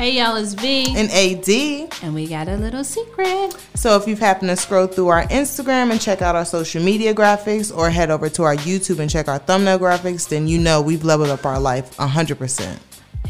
Hey y'all, it's V. And AD. And we got a little secret. So if you've happened to scroll through our Instagram and check out our social media graphics or head over to our YouTube and check our thumbnail graphics, then you know we've leveled up our life 100%.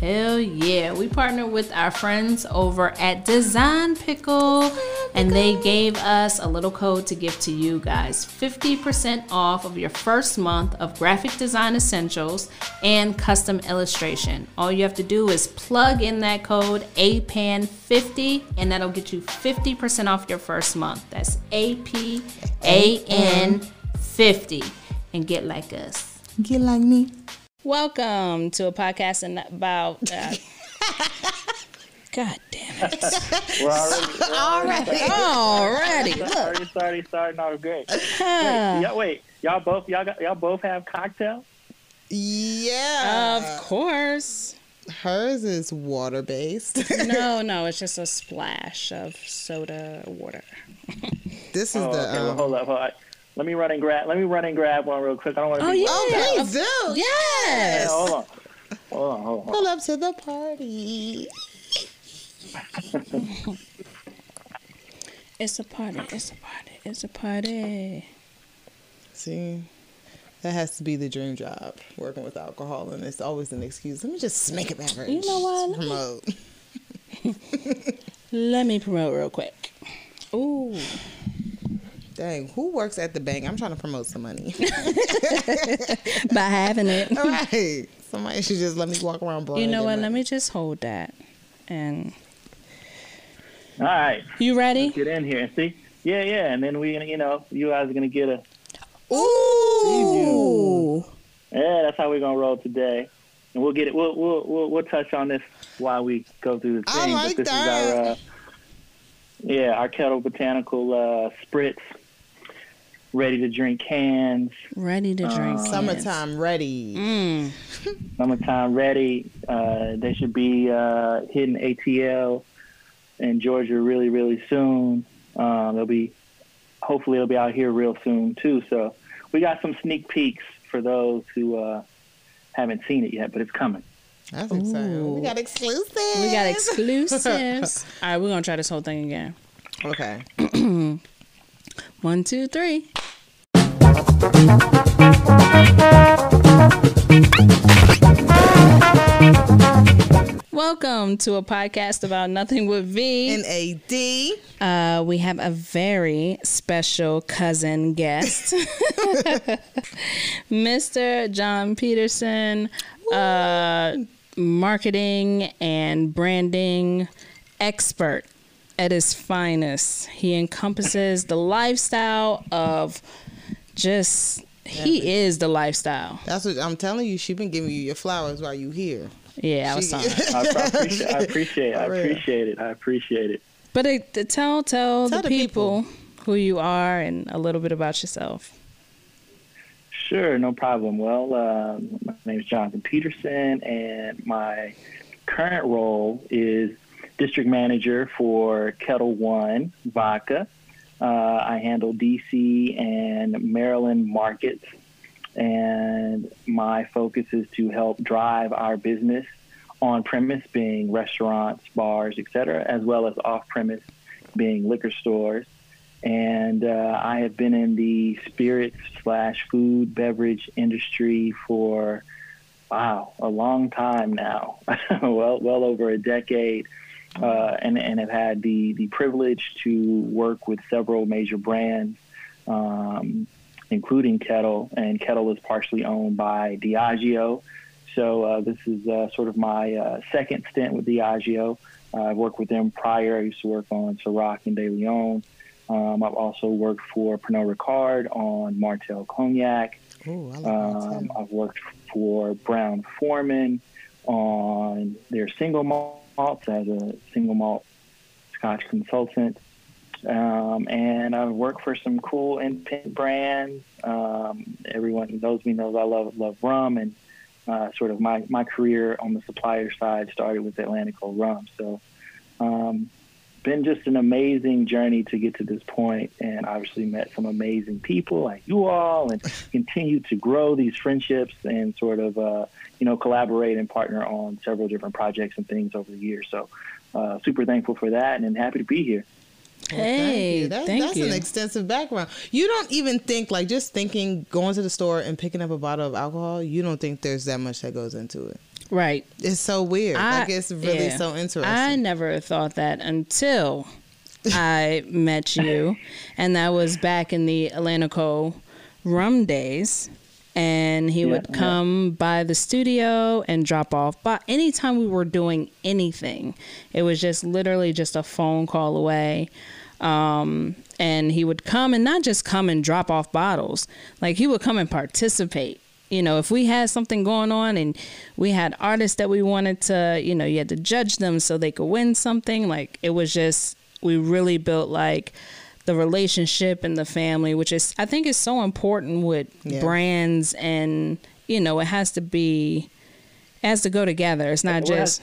Hell yeah. We partnered with our friends over at Design Pickle and they gave us a little code to give to you guys 50% off of your first month of graphic design essentials and custom illustration. All you have to do is plug in that code APAN50 and that'll get you 50% off your first month. That's APAN50 and get like us. Get like me. Welcome to a podcast about. Uh, God damn it! We're already, we're already, already, already, already starting, starting off great. Wait, y'all, wait, y'all both, y'all got, y'all both have cocktails? Yeah, of course. Hers is water based. no, no, it's just a splash of soda water. this is oh, the. Okay, um, well, hold up, hold up. Let me run and grab. Let me run and grab one real quick. I don't want to. Oh be yeah, Oh, please do. Yes. Yeah, hold on. Hold on, hold on. Pull up to the party. It's a party. It's a party. It's a party. See, that has to be the dream job. Working with alcohol, and it's always an excuse. Let me just make a beverage. You know what? to Promote. Let me promote real quick. Ooh. Dang, who works at the bank? I'm trying to promote some money. By having it. All right. Somebody should just let me walk around You know what? bragging. Let me just hold that. And All right, you ready? get in here and see. Yeah, yeah, and then we, you know, you guys are gonna get a. Ooh. Yeah, that's how we're gonna roll today, and we'll get it. We'll we'll we'll, we'll touch on this while we go through the I thing. like but this that. is our, uh, yeah, our Ketel botanical uh, spritz, ready to drink cans. Ready to drink. Uh, Summertime ready. Mm. summertime ready. Uh, they should be uh, hitting ATL in Georgia really, really soon. Um, they'll be, hopefully, they'll be out here real soon too. So we got some sneak peeks for those who uh, haven't seen it yet, but it's coming. That's exciting. We got exclusive. We got exclusives. All right, we're gonna try this whole thing again. Okay. One, two, three. Welcome to a podcast about nothing with V. And AD. Uh, we have a very special cousin guest, Mr. Jon Peterson, uh, marketing and branding expert at his finest. He encompasses the lifestyle of just. He is the lifestyle. That's what I'm telling you. She been giving you your flowers while you here. Yeah, I was She- sorry. I, I appreciate, I appreciate, I appreciate it. I appreciate it. But it, to tell tell, Tell the, the people, who you are and a little bit about yourself. Sure, no problem. Well, uh, my name is Jonathan Peterson, and my current role is district manager for Ketel One Vodka. Uh, I handle DC and Maryland markets, and my focus is to help drive our business on premise, being restaurants, bars, etc., as well as off premise, being liquor stores and uh, I have been in the spirits slash food beverage industry for wow a long time now, well well over a decade, uh, and and have had the the privilege to work with several major brands. Um, including Ketel, and Ketel is partially owned by Diageo. So uh, this is uh, sort of my uh, second stint with Diageo. Uh, I've worked with them prior. I used to work on Ciroc and De Leon. Um, I've also worked for Pernod Ricard on Martell Cognac. Ooh, like Um, I've worked for Brown Foreman on their single malts as a single malt Scotch consultant. Um, and I've worked for some cool independent brands. Um, everyone who knows me knows I love love rum, and uh, sort of my, my career on the supplier side started with Atlantico Rum. So, um, been just an amazing journey to get to this point, and obviously met some amazing people like you all, and continue to grow these friendships and sort of uh, you know collaborate and partner on several different projects and things over the years. So, uh, super thankful for that, and happy to be here. Well, Hey, thank you. That- thank that's you. an extensive background. You don't even think like just thinking going to the store and picking up a bottle of alcohol. You don't think there's that much that goes into it. Right. It's so weird. I- like it's really yeah. so interesting. I never thought that until I met you, and that was back in the Atlantico rum days. And he Yeah, would yeah. come by the studio and drop off. But anytime we were doing anything, it was just literally just a phone call away. Um, and he would come and not just come and drop off bottles, like he would come and participate. You know, if we had something going on and we had artists that we wanted to, you know, you had to judge them so they could win something, like it was just, we really built like the relationship and the family, which is, I think, is so important with Yeah. brands and, you know, it has to be, it has to go together. It's not Well, it just,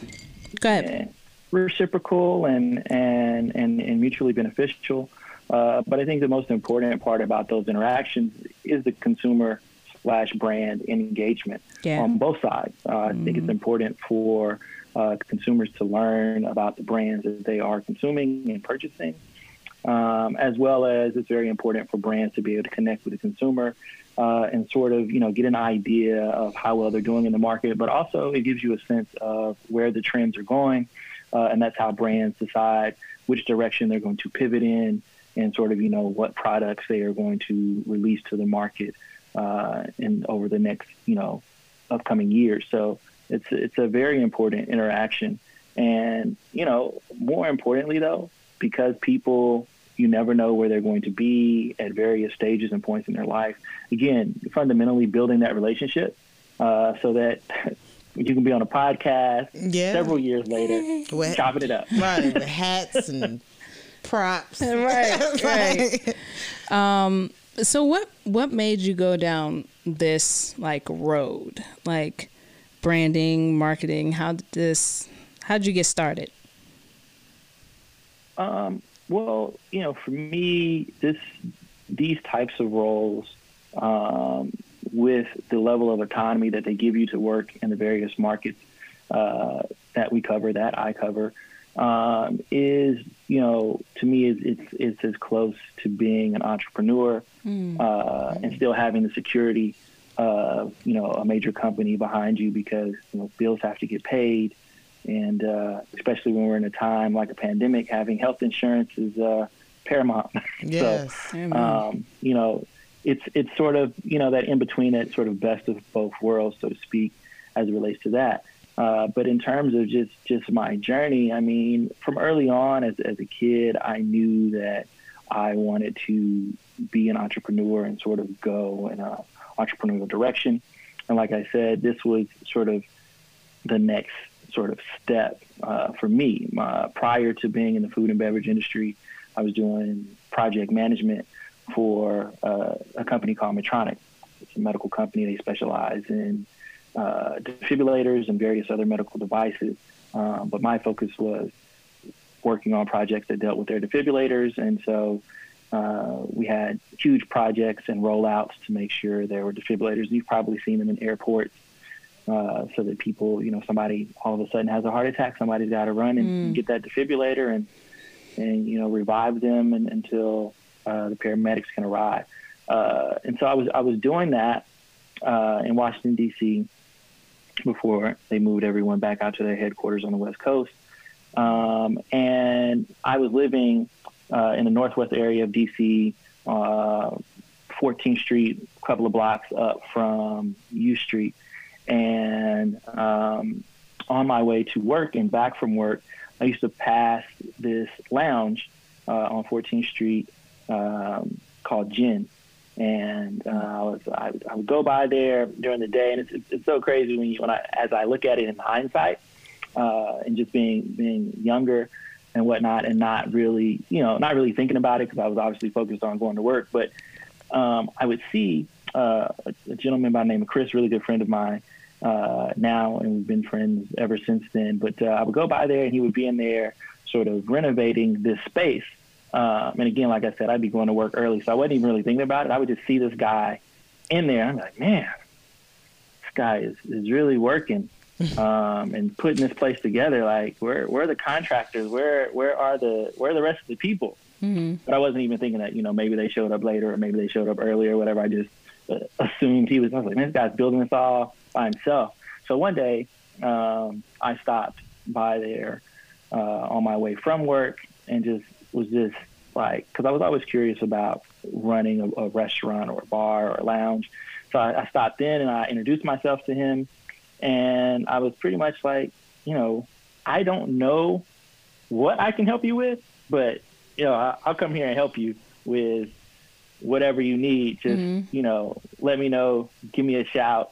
go ahead. reciprocal and and and, and mutually beneficial. Uh, but I think the most important part about those interactions is the consumer slash brand engagement Yeah. on both sides. Uh, I think it's important for uh, consumers to learn about the brands that they are consuming and purchasing, um, as well as it's very important for brands to be able to connect with the consumer uh, and sort of you know get an idea of how well they're doing in the market. But also it gives you a sense of where the trends are going, uh, and that's how brands decide which direction they're going to pivot in and sort of you know what products they are going to release to the market uh, in over the next you know upcoming years. So it's it's a very important interaction, and you know more importantly though, because people you never know where they're going to be at various stages and points in their life. Again, fundamentally building that relationship uh, so that you can be on a podcast Yeah. several years later, What- chopping it up. right hats and props. Right, right. Um, so what what made you go down this like road, like branding, marketing? How did this? How did you get started? Um, well, you know, for me, this these types of roles, um, with the level of autonomy that they give you to work in the various markets uh, that we cover, that I cover, um, is you know, to me, is it's it's as close to being an entrepreneur uh, and still having the security of you know a major company behind you because you know bills have to get paid and uh, especially when we're in a time like a pandemic, having health insurance is uh, paramount. Yes. So, um, you know, it's it's sort of you know that in between that sort of best of both worlds, so to speak, as it relates to that. Uh, but in terms of just just my journey, I mean, from early on as as a kid, I knew that I wanted to be an entrepreneur and sort of go in an entrepreneurial direction. And like I said, this was sort of the next sort of step uh, for me. Uh, prior to being in the food and beverage industry, I was doing project management for uh, a company called Medtronic. It's a medical company. They specialize in uh, defibrillators and various other medical devices. Um, but my focus was working on projects that dealt with their defibrillators, and so uh, we had huge projects and rollouts to make sure there were defibrillators. You've probably seen them in airports uh, so that people, you know, somebody all of a sudden has a heart attack, somebody's got to run and get that defibrillator and and you know revive them and, until uh, the paramedics can arrive. Uh, and so I was I was doing that uh, in Washington D.C. before they moved everyone back out to their headquarters on the West Coast. Um, and I was living uh, in the northwest area of D.C. Uh, 14th Street, a couple of blocks up from U Street, and um, on my way to work and back from work, I used to pass this lounge uh, on 14th Street um, called Gin. And uh, I was I, would- I would go by there during the day, and it's, it's, it's so crazy when you, when I as I look at it in hindsight, uh, and just being being younger and whatnot, and not really you know not really thinking about it because I was obviously focused on going to work. But um, I would see uh, a, a gentleman by the name of Chris, really good friend of mine uh, now, and we've been friends ever since then. But uh, I would go by there, and he would be in there, sort of renovating this space. Um, and again, like I said, I'd be going to work early, so I wasn't even really thinking about it. I would just see this guy in there. I'm like, man, this guy is, is really working um, and putting this place together. Like, where where are the contractors? Where where are the where are the rest of the people? Mm-hmm. But I wasn't even thinking that you know maybe they showed up later or maybe they showed up earlier or whatever. I just uh, assumed he was. I was like, man, this guy's building this all by himself. So one day, um, I stopped by there uh, on my way from work and just was just like, because I was always curious about running a, a, restaurant or a bar or a lounge. So I, I stopped in and I introduced myself to him, and I was pretty much like, you know, I don't know what I can help you with, but you know, I, will come here and help you with whatever you need. Just mm-hmm. you know, let me know, give me a shout.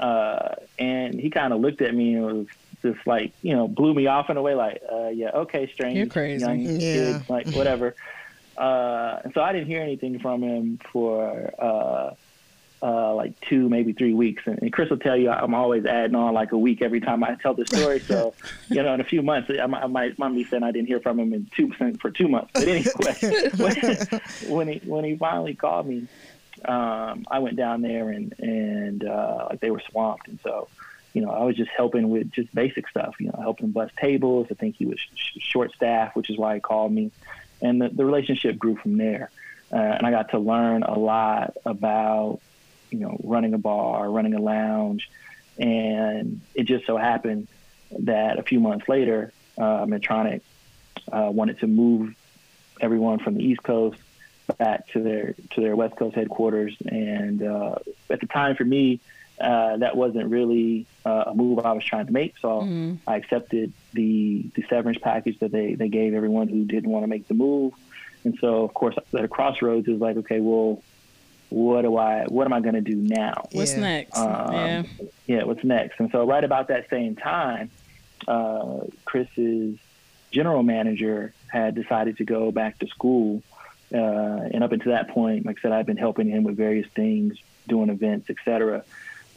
Uh, and he kind of looked at me and was just like, you know, blew me off in a way, like, uh, yeah, okay, strange, you're crazy, young yeah. kid, like whatever. uh, and so I didn't hear anything from him for uh, uh, like two, maybe three weeks. And, and, Chris will tell you I'm always adding on like a week every time I tell the story. So, you know, in a few months, I, I might, might be saying I didn't hear from him in two for two months. But anyway, when, when he when he finally called me, um, I went down there and and uh, like they were swamped, and so you know, I was just helping with just basic stuff, you know, helping bust tables. I think he was sh- short staff, which is why he called me. And the, the relationship grew from there. Uh, and I got to learn a lot about, you know, running a bar, running a lounge. And it just so happened that a few months later, uh, Medtronic uh, wanted to move everyone from the East Coast back to their to their West Coast headquarters. And uh, at the time, for me, uh, that wasn't really uh, a move I was trying to make. So mm. I accepted the the severance package that they they gave everyone who didn't want to make the move. And so, of course, at a crossroads is like, okay, well, what do I, what am I going to do now? What's yeah. next? Um, yeah. Yeah. What's next? And so, right about that same time, uh, Chris's general manager had decided to go back to school. Uh, and up until that point, like I said, I've been helping him with various things, doing events, etc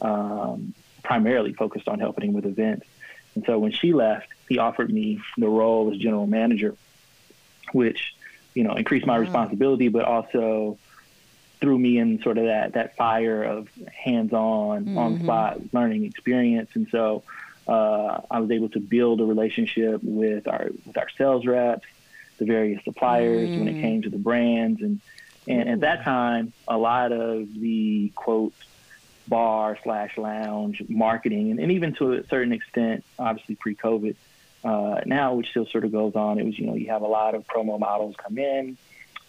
um, primarily focused on helping him with events. And so when she left, he offered me the role as general manager, which, you know, increased my wow. responsibility, but also threw me in sort of that, that fire of hands-on, mm-hmm. on-spot learning experience. And so uh, I was able to build a relationship with our with our sales reps, the various suppliers mm. when it mm. came to the brands, and and at that time, a lot of the quote bar slash lounge marketing, and, and even to a certain extent, obviously pre-COVID. Uh, now, which still sort of goes on, it was you know you have a lot of promo models come in,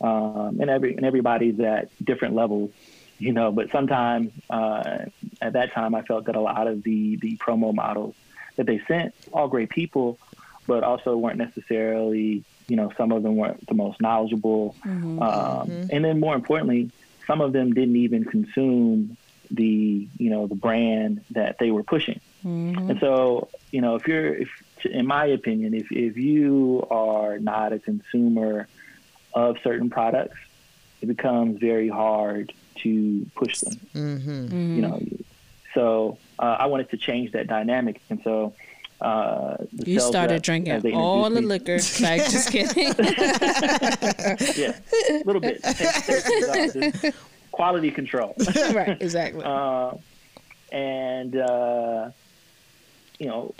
um, and every and everybody's at different levels, you know. But sometimes uh, at that time, I felt that a lot of the the promo models that they sent, all great people, but also weren't necessarily you know some of them weren't the most knowledgeable, mm-hmm, um, mm-hmm. and then more importantly, some of them didn't even consume the you know the brand that they were pushing. Mm-hmm. And so you know if you're if in my opinion if if you are not a consumer of certain products, it becomes very hard to push them. Mm-hmm. Mm-hmm. You know, so uh, I wanted to change that dynamic, and so. Uh, you started drinking all the liquor. like, just kidding. yeah, a little bit quality control. right, exactly. Uh, and uh, you know,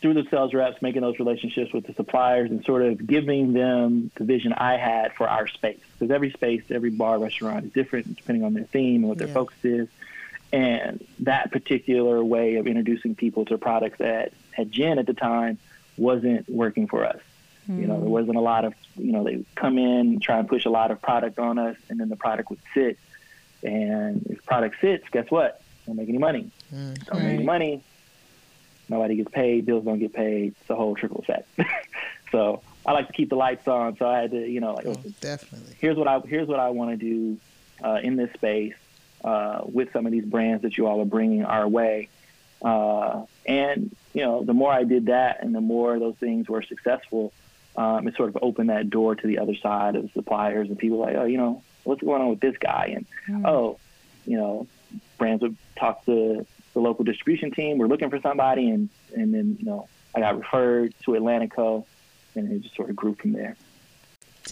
through the sales reps, making those relationships with the suppliers, and sort of giving them the vision I had for our space. Because every space, every bar, restaurant is different depending on their theme and what their yeah. focus is. And that particular way of introducing people to products at at Gin at the time wasn't working for us. Mm-hmm. You know, there wasn't a lot of, you know, they come in, try and push a lot of product on us, and then the product would sit. And if product sits, guess what? Don't make any money. Mm-hmm. Don't make any money. Nobody gets paid. Bills don't get paid. It's a whole triple effect. so I like to keep the lights on. So I had to, you know, like, oh, definitely. Here's what I here's what I want to do uh, in this space uh, with some of these brands that you all are bringing our way. Uh, and you know, the more I did that, and the more those things were successful, um, it sort of opened that door to the other side of suppliers and people like, oh, you know, what's going on with this guy? And mm. oh, you know, brands would talk to the local distribution team. We're looking for somebody, and and then you know, I got referred to Atlantico, and it just sort of grew from there.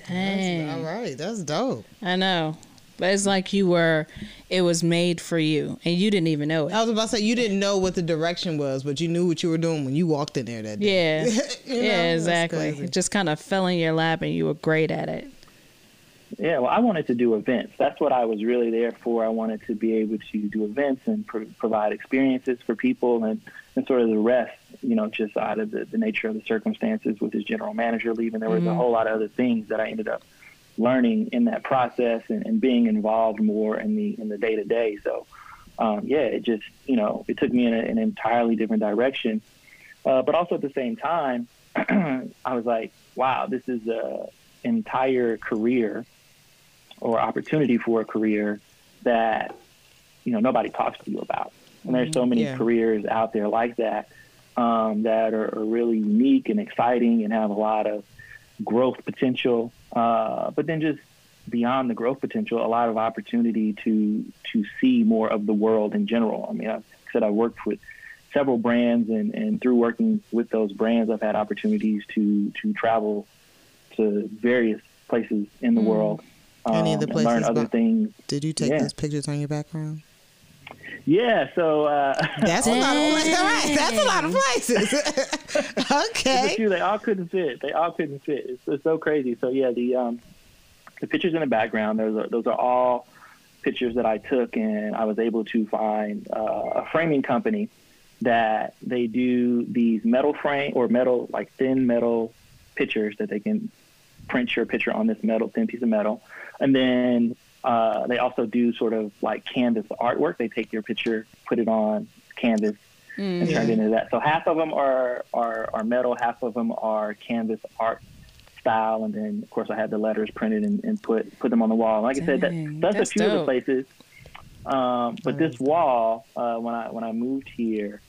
Dang. All right, that's dope. I know. But it's like you were, it was made for you, and you didn't even know it. I was about to say you didn't know what the direction was, but you knew what you were doing when you walked in there that day. Yeah, You know, yeah, exactly. It just kind of fell in your lap, and you were great at it. Yeah, well, I wanted to do events. That's what I was really there for. I wanted to be able to do events and pro- provide experiences for people, and, and sort of the rest, you know, just out of the, the nature of the circumstances with his general manager leaving. There was a mm-hmm. whole lot of other things that I ended up learning in that process and, and being involved more in the in the day to day. So, um, yeah, it just you know it took me in a, an entirely different direction. Uh, but also at the same time, I was like, wow, this is a entire career or opportunity for a career that you know nobody talks to you about. And there's so many Yeah. careers out there like that um, that are, are really unique and exciting and have a lot of growth potential. Uh, but then just beyond the growth potential, a lot of opportunity to to see more of the world in general. I mean, I said I worked with several brands, and, and through working with those brands, I've had opportunities to to travel to various places in the world. Any of the um, and learn places other things. Did you take Yeah. those pictures on your background? Yeah, so uh, That's a lot of places. All right, that's a lot of places. Okay. few, they all couldn't fit. They all couldn't fit. It's, it's so crazy. So yeah, the um, the pictures in the background, those are, those are all pictures that I took, and I was able to find uh, a framing company that they do these metal frame or metal like thin metal pictures that they can print your picture on this metal thin piece of metal, and then uh, they also do sort of like canvas artwork. They take your picture, put it on canvas, and turned into that. So half of them are, are are metal, half of them are canvas art style, and then of course I had the letters printed and, and put put them on the wall. Like I said, that, that's, that's a few of the places. Um, but this wall, uh, when I when I moved here,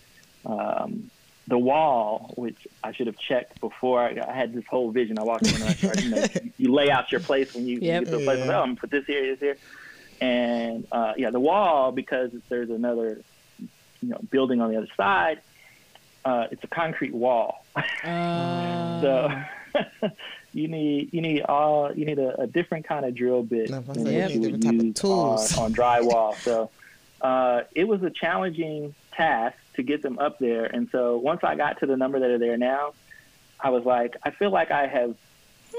um, the wall, which I should have checked before I, I had this whole vision. I walked in and I started, you know, you, you lay out your place when you, Yep. you get to a place. Yeah. Oh, I'm gonna put this here, this here, and uh, yeah, the wall because there's another you know building on the other side. Uh, it's a concrete wall, Uh, so you need you need all you need a, a different kind of drill bit No, than said you what need you different would use tools. on, on drywall. So uh, it was a challenging task to get them up there, and so once I got to the number that are there now, I was like, I feel like I have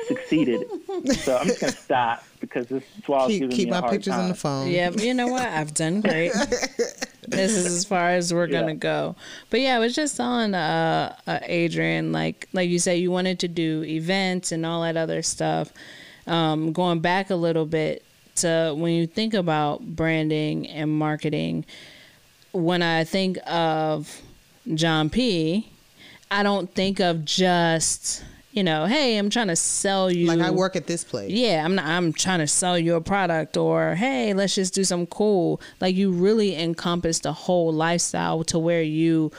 succeeded. so I'm just gonna stop because this wall is Keep giving keep me a my hard pictures time. on the phone. yeah, you know what? I've done great. this is as far as we're gonna Yeah. go. But yeah, I was just telling uh, uh, Adrienne, like like you said, you wanted to do events and all that other stuff. Um, going back a little bit to when you think about branding and marketing, when I think of Jon P, I don't think of just you know, hey, I'm trying to sell you Like I work at this place. yeah i'm not i'm trying to sell you a product or hey let's just do some cool. Like you really encompass the whole lifestyle to where you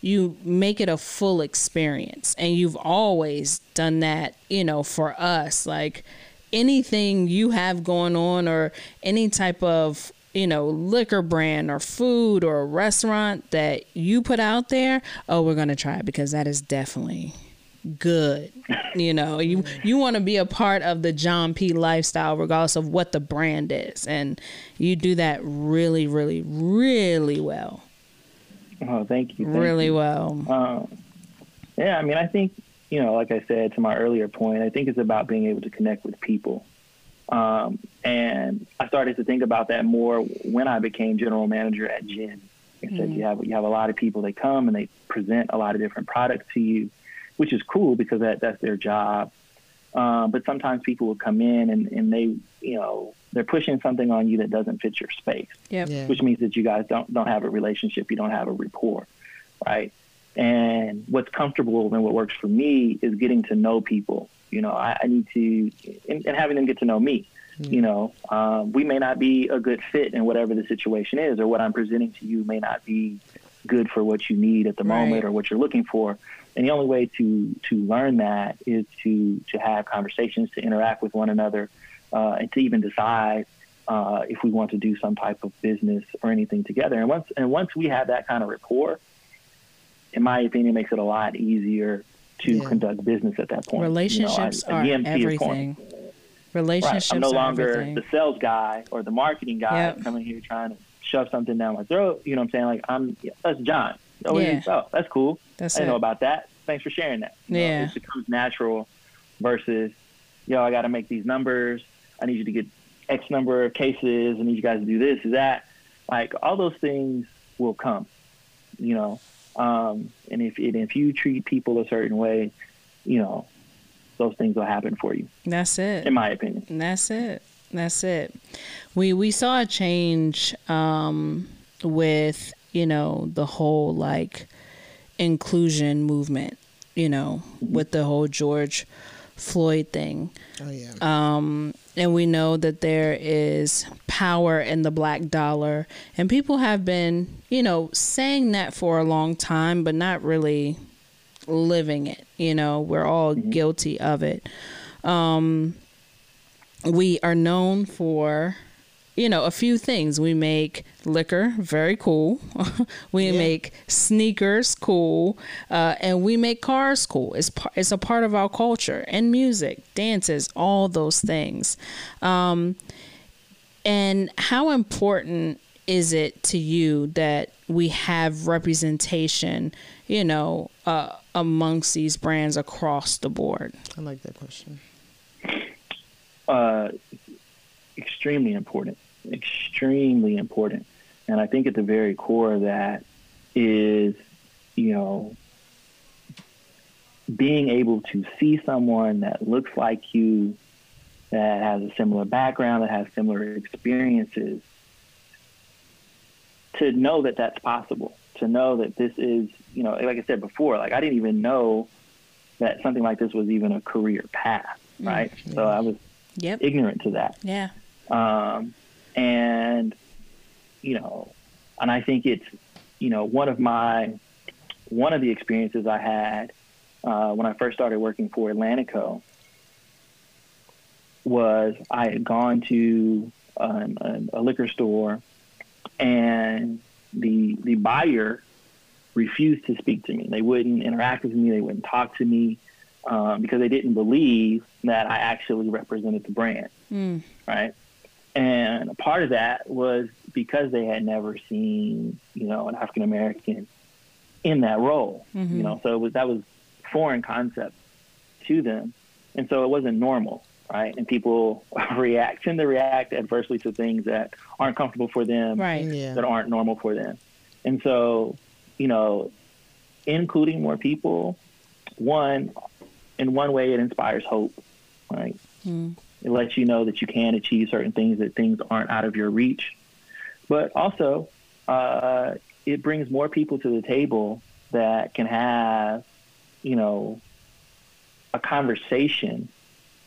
you make it a full experience. And you've always done that you know for us. Like anything you have going on or any type of you know liquor brand or food or a restaurant that you put out there oh we're gonna try it because that is definitely good. You know, you you want to be a part of the Jon P lifestyle regardless of what the brand is and you do that really really really well. Oh, thank you. Thank really you. well. Um, yeah, I mean, I think you know, like I said to my earlier point, I think it's about being able to connect with people. Um, and I started to think about that more when I became general manager at Gin. Like I said you have you have a lot of people that come and they present a lot of different products to you, which is cool because that that's their job. Um, but sometimes people will come in and, and they you know they're pushing something on you that doesn't fit your space Yep. Yeah. which means that you guys don't don't have a relationship, you don't have a rapport, right? And what's comfortable and what works for me is getting to know people. You know, I, I need to and, and having them get to know me. You know, um, we may not be a good fit in whatever the situation is, or what I'm presenting to you may not be good for what you need at the moment or what you're looking for. And the only way to to learn that is to to have conversations, to interact with one another, uh, and to even decide uh, if we want to do some type of business or anything together. And once and once we have that kind of rapport, in my opinion, makes it a lot easier to Yeah. conduct business at that point. You know, I- Relationships are again, your everything. Right. I'm no are longer everything. the sales guy or the marketing guy Yep. coming here trying to shove something down my throat. You know what I'm saying? Like I'm that's Jon. Oh, Yeah. oh, that's cool. That's I didn't it. know about that. Thanks for sharing that. You know, Yeah. it becomes natural versus, yo, I got to make these numbers. I need you to get X number of cases. I need you guys to do this, that. Like all those things will come, you know. Um, and if and if you treat people a certain way, you know, those things will happen for you, That's it. in my opinion. That's it. That's it. We we saw a change um, with you know the whole like inclusion movement. You know, with the whole George Floyd thing. Oh yeah. Um, and we know that there is power in the black dollar, and people have been, you know, saying that for a long time, but not really living it. You know, we're all guilty of it. Um, we are known for, you know, a few things. We make liquor very cool. we Yeah. make sneakers cool, uh, and we make cars cool. It's par- it's a part of our culture and music, dances, all those things. Um, and how important is it to you that we have representation, you know, uh, amongst these brands across the board? I like that question. uh, extremely important, extremely important. And I think at the very core of that is, you know, being able to see someone that looks like you, that has a similar background, that has similar experiences, to know that that's possible, to know that this is, you know, like I said before, like I didn't even know that something like this was even a career path, mm. right? So I was Yep. ignorant to that. Yeah. Um, and, you know, and I think it's, you know, one of my, one of the experiences I had uh, when I first started working for Atlantico was I had gone to um, a, a liquor store and the the buyer refused to speak to me. They wouldn't interact with me. They wouldn't talk to me um, because they didn't believe that I actually represented the brand Mm. right? And a part of that was because they had never seen, you know, an African American in that role, Mhm. you know, so it was that was foreign concept to them, and so it wasn't normal, right? And people react tend to react adversely to things that aren't comfortable for them, Right. Yeah. that aren't normal for them, and so, you know, including more people, one, in one way, it inspires hope, right? Mm. It lets you know that you can achieve certain things, that things aren't out of your reach. But also, uh, it brings more people to the table that can have, you know, a conversation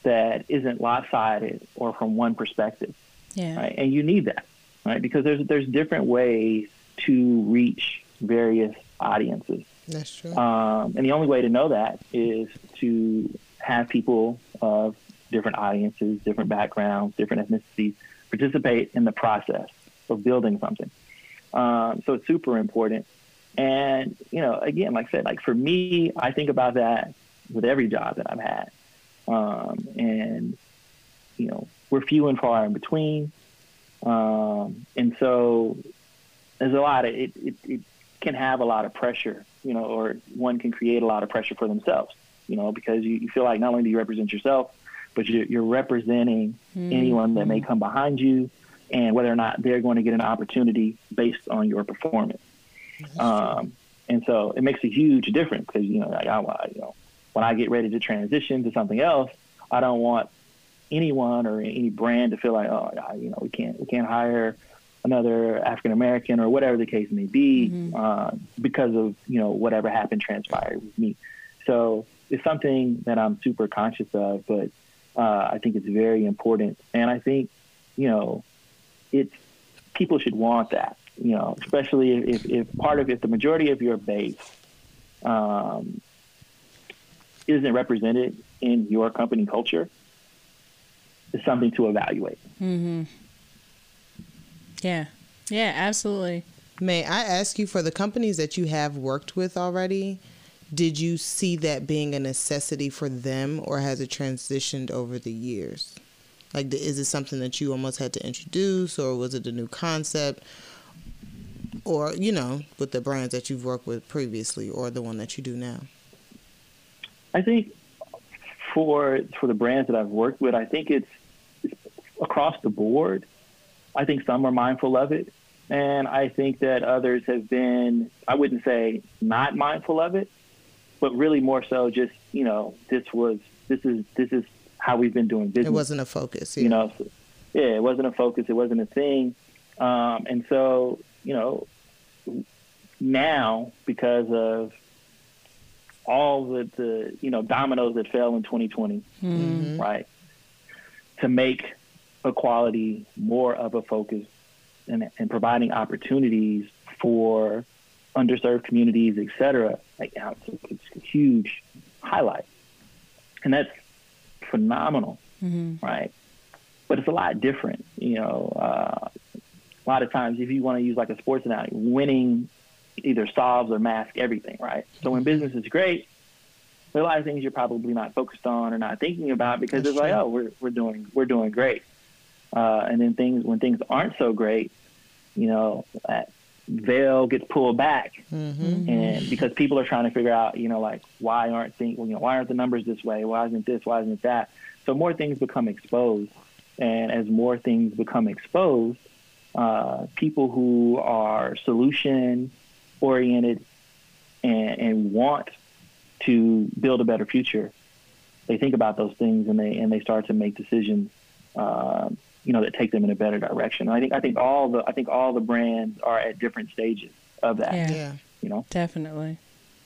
that isn't lopsided or from one perspective, Yeah. right? And you need that, right? Because there's there's different ways to reach various audiences. That's true. Um, and the only way to know that is to have people of different audiences, different backgrounds, different ethnicities participate in the process of building something. Um, so it's super important. And, you know, again, like I said, like for me, I think about that with every job that I've had. Um, and, you know, we're few and far in between. Um, and so there's a lot of, it, it, it can have a lot of pressure, you know, or one can create a lot of pressure for themselves, you know, because you, you feel like not only do you represent yourself, but you're, you're representing anyone that may come behind you and whether or not they're going to get an opportunity based on your performance. Um, and so it makes a huge difference because, you know, like I, I- you know, when I get ready to transition to something else, I don't want anyone or any brand to feel like, oh, you know, we can't, we can't hire another African American or whatever the case may be uh, because of, you know, whatever happened transpired with me. So it's something that I'm super conscious of, but uh, I think it's very important. And I think, you know, it's people should want that, you know, especially if, if part of if the majority of your base um, isn't represented in your company culture, it's something to evaluate. Mm-hmm. Yeah. Yeah, absolutely. May I ask you for the companies that you have worked with already? Did you see that being a necessity for them or has it transitioned over the years? Like, is it something that you almost had to introduce or was it a new concept? Or, you know, with the brands that you've worked with previously or the one that you do now? I think for for the brands that I've worked with, I think it's, it's across the board. I think some are mindful of it, and I think that others have been. I wouldn't say not mindful of it, but really more so just you know this was this is this is how we've been doing business. It wasn't a focus, yeah. you know. So, yeah, it wasn't a focus. It wasn't a thing, um, and so you know now because of all the, the you know dominoes that fell in 2020, Mm-hmm. right? To make equality more of a focus and, and providing opportunities for underserved communities, et cetera. Like it's a, it's a huge highlight, and that's phenomenal, right? But it's a lot different, you know. Uh, a lot of times, if you want to use like a sports analogy, winning either solves or masks everything, right? So when business is great, there are a lot of things you're probably not focused on or not thinking about because That's it's like, oh, we're we're doing we're doing great. Uh, and then things when things aren't so great, you know, that veil gets pulled back, and because people are trying to figure out, you know, like why aren't things, you know, why aren't the numbers this way? Why isn't this? Why isn't that? So more things become exposed, and as more things become exposed, uh, people who are solution oriented and, and want to build a better future, they think about those things and they and they start to make decisions, uh, you know, that take them in a better direction. And I think I think all the I think all the brands are at different stages of that. Yeah. Yeah. You know, Definitely.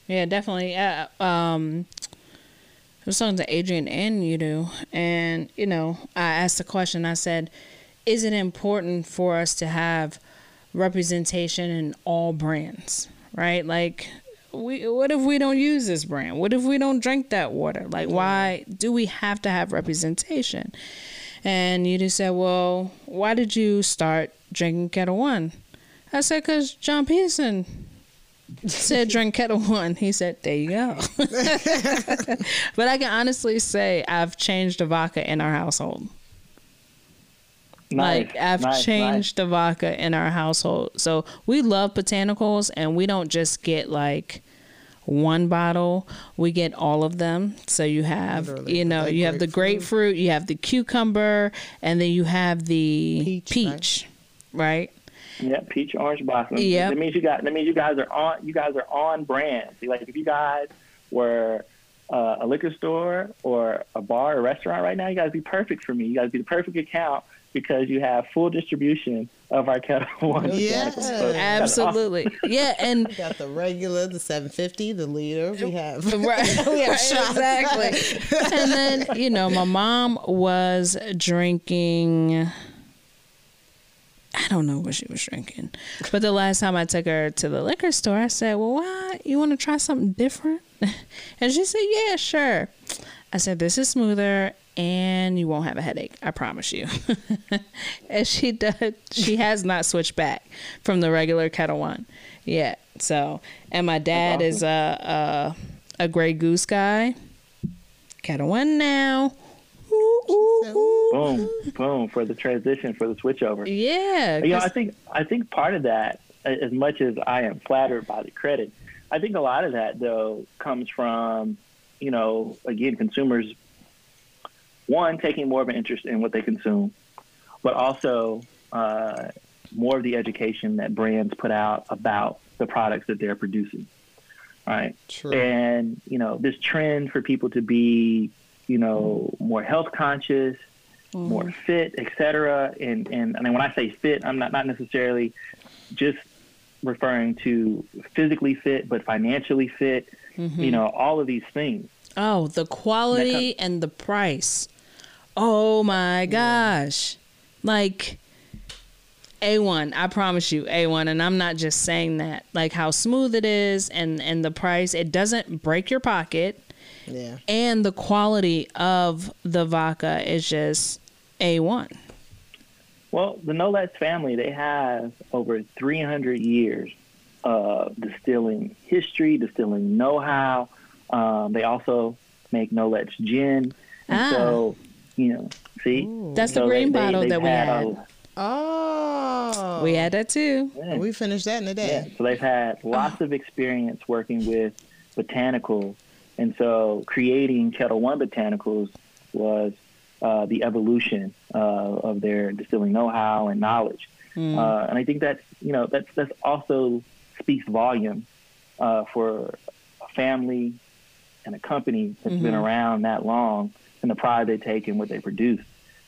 Yeah, definitely. Uh, um, I was talking to Adrienne and you do, and you know, I asked the question. I said, "Is it important for us to have representation in all brands? Right? Like, we what if we don't use this brand? What if we don't drink that water? Like, why do we have to have representation?" And you just said, "Well, why did you start drinking Ketel One?" I said, "Cause Jon Peterson said drink Ketel one. He said, there you go. but I can honestly say I've changed the vodka in our household. nice, like I've nice, changed the vodka in our household. So we love botanicals and we don't just get like one bottle. We get all of them. So you have Literally, you know, you have the grapefruit. grapefruit, you have the cucumber, and then you have the Peach, peach, right? nice. Yeah, peach orange blossom. Yeah, That means you got. That means you guys are on. You guys are on brand. See, like if you guys were uh, a liquor store or a bar or restaurant right now, you guys be perfect for me. You guys be the perfect account because you have full distribution of our Ketel one. Yes. So. Absolutely. Yeah, and We got the regular, the 750, the liter. We have right, we have right, exactly. and then you know, my mom was drinking. I don't know what she was drinking, but the last time I took her to the liquor store, I said, "Well, why you want to try something different?" And she said, "Yeah, sure." I said, "This is smoother, and you won't have a headache. I promise you." and she does. She has not switched back from the regular Ketel one yet. So, and my dad is a a, a Grey Goose guy. Ketel one now. Ooh, ooh, ooh. boom, boom for the transition for the switchover. Yeah, You know, I think I think part of that, as much as I am flattered by the credit, I think a lot of that though comes from, you know, again, consumers one taking more of an interest in what they consume, but also uh, more of the education that brands put out about the products that they're producing, right? True. And you know, this trend for people to be, you know, more health conscious, more fit, et cetera. And, and and when I say fit, I'm not not necessarily just referring to physically fit, but financially fit. You know, all of these things. Oh, the quality and the price. Oh my gosh. Like A1, I promise you, A1 and I'm not just saying that. Like how smooth it is and and the price, it doesn't break your pocket Yeah. and the quality of the vodka is just A1. Well, the Nolet family, they have over 300 years of distilling history, distilling know-how. Um, they also make Nolet's gin, and Ah. so you know, see, That's the So green they- they- bottle they've that we had had. a- Oh, We had that too. yeah. we finished that in a Yeah, day. so they've had lots of experience working with botanicals, and so creating Ketel One botanicals was uh, the evolution uh, of their distilling know-how and knowledge. Uh, and I think that's you know that's that's also speaks volume uh, for a family and a company that's been around that long and the pride they take in what they produce.